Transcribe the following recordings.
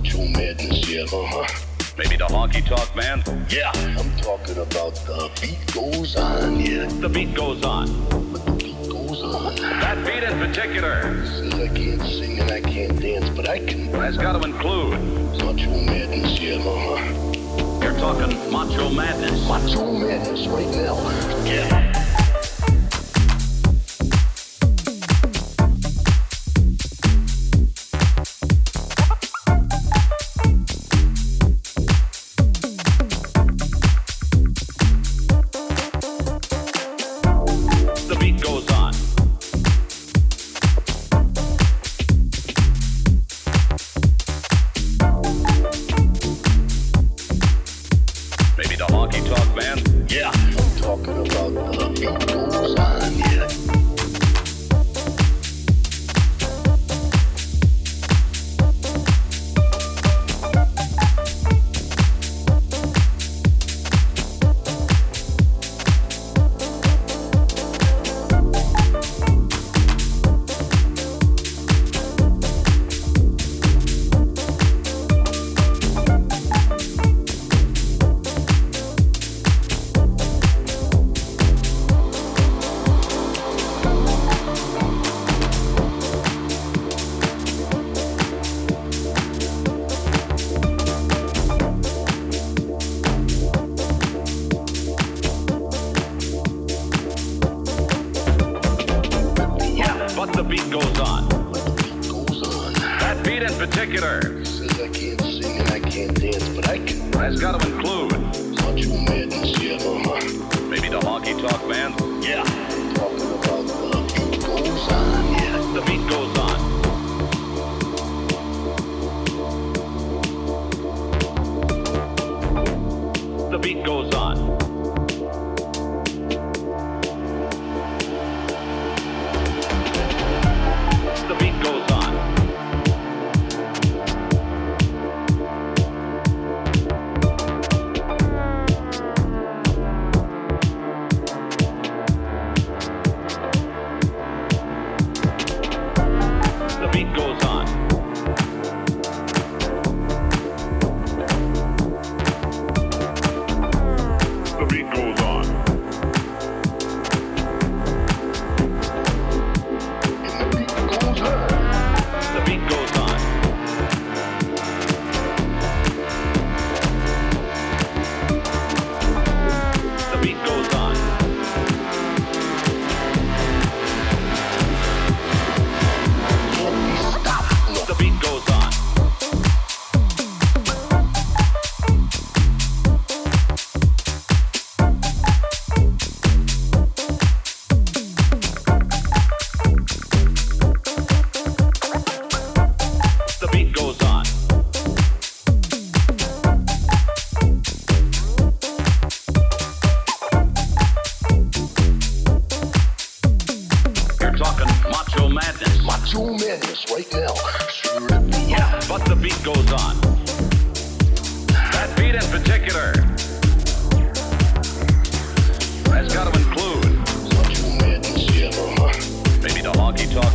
Macho madness, uh-huh. maybe the honky tonk man. Yeah, I'm talking about the beat goes on, yeah. The beat goes on. But the beat goes on. That beat in particular says I can't sing and I can't dance, but I can. That's got to include Macho madness, yeah, uh-huh. you're talking macho madness. Macho madness right now. Yeah. Has got to include madness, yeah, uh-huh. maybe the honky tonk man. Yeah, talking about the beat goes on, yeah. The beat goes on. The beat goes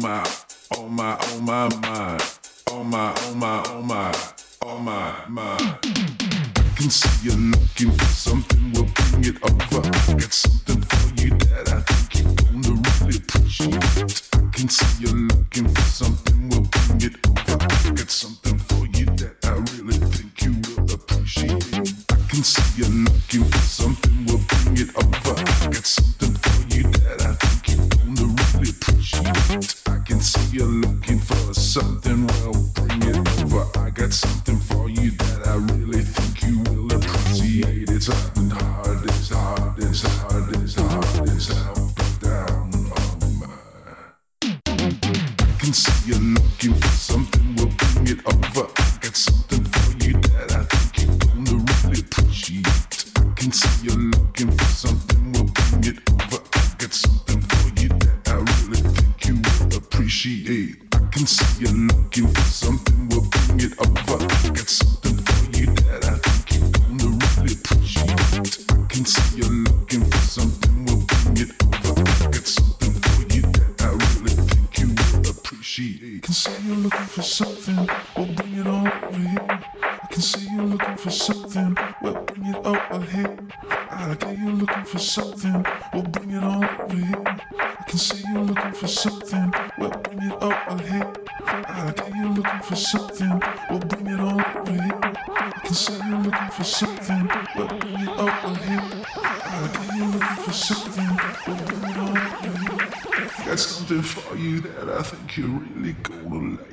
my, on my, on my mind. On my, on my, on my, on my mind. I can see you looking for something, we'll bring it over. Get something. Cause I'm looking for something, but you up on him. I'm looking for something, but you not on him. Got something for you that I think you're really gonna like.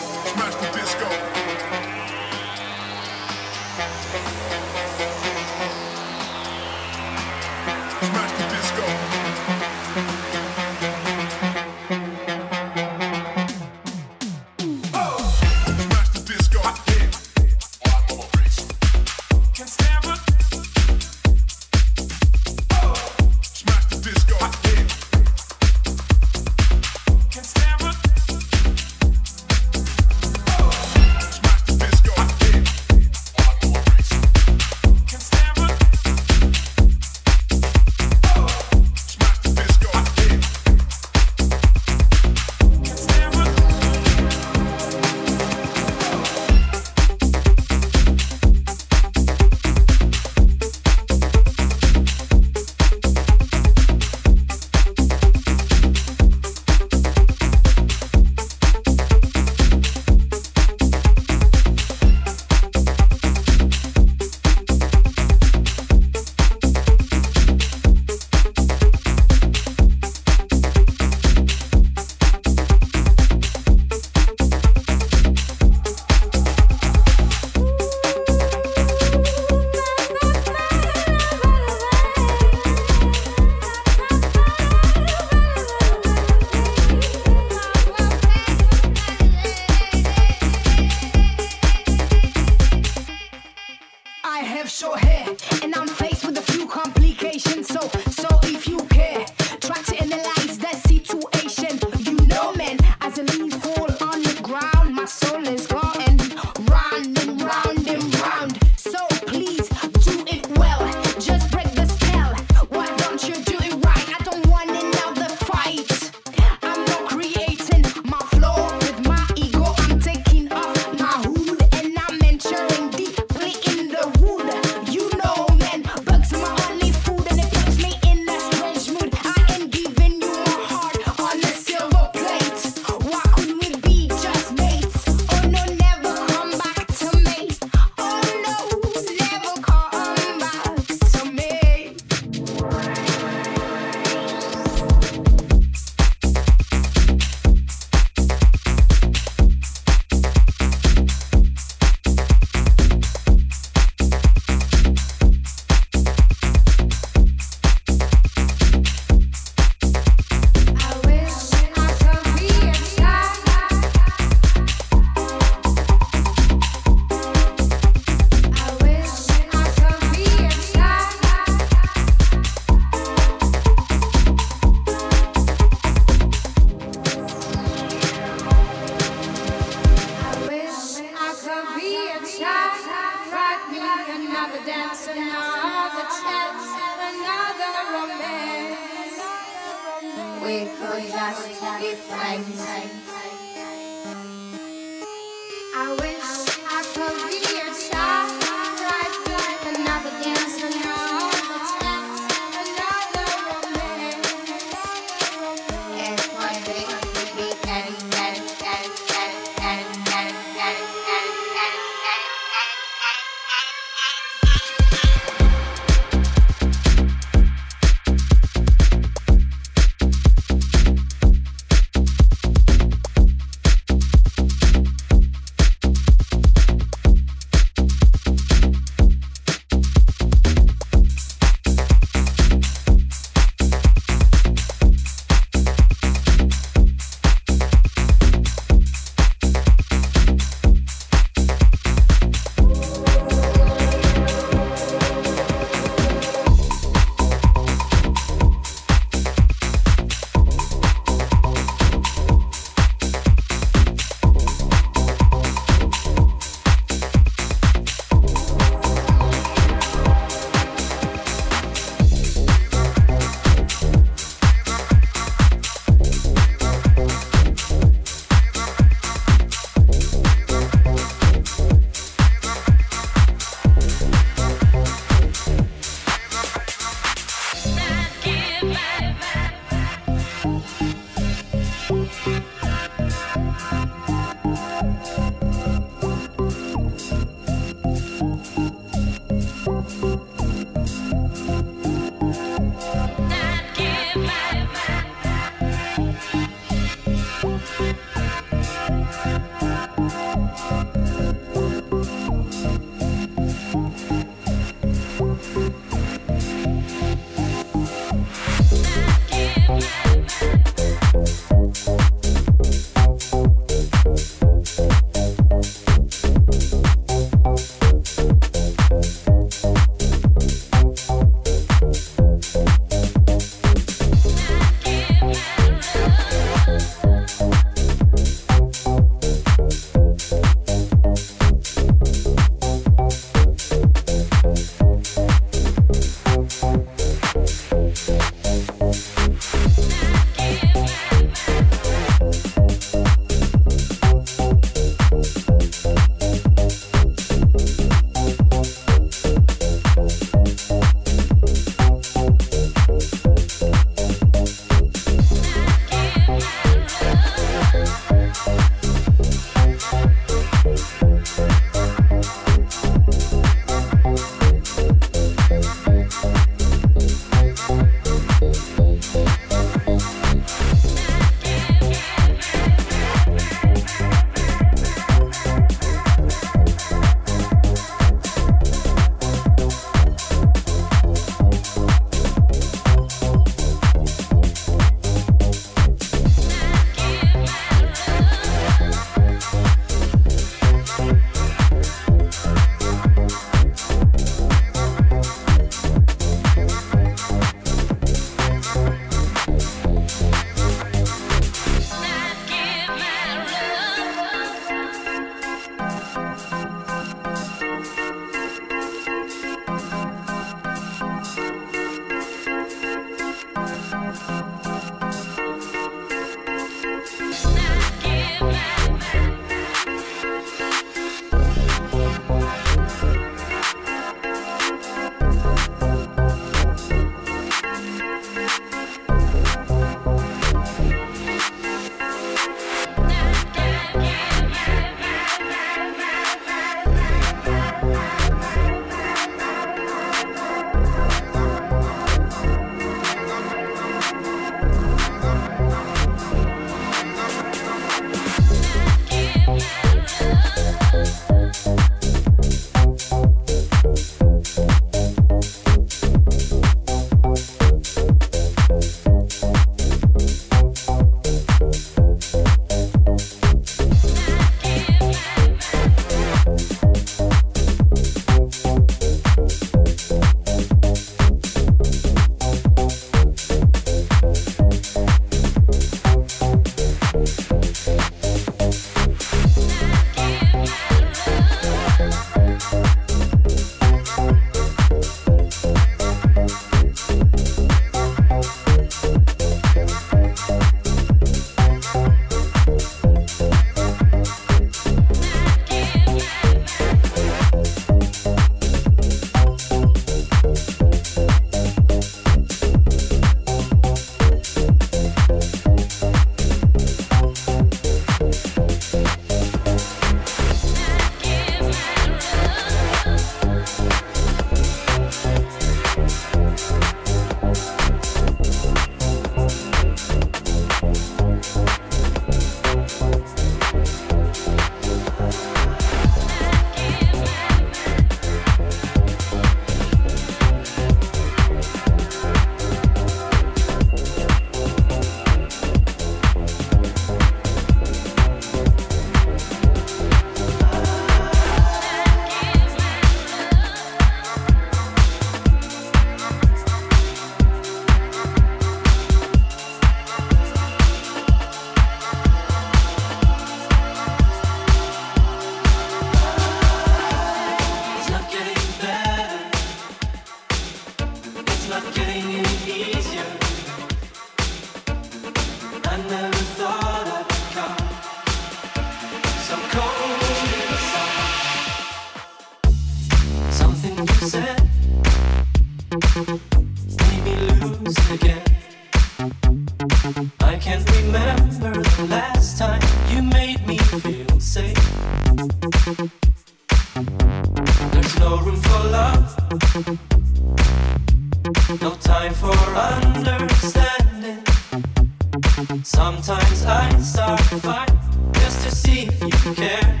Sometimes I start a fight just to see if you care.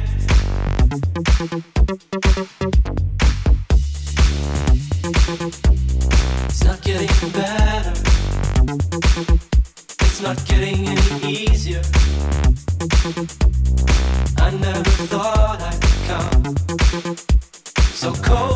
It's not getting better. It's not getting any easier. I never thought I'd come so cold.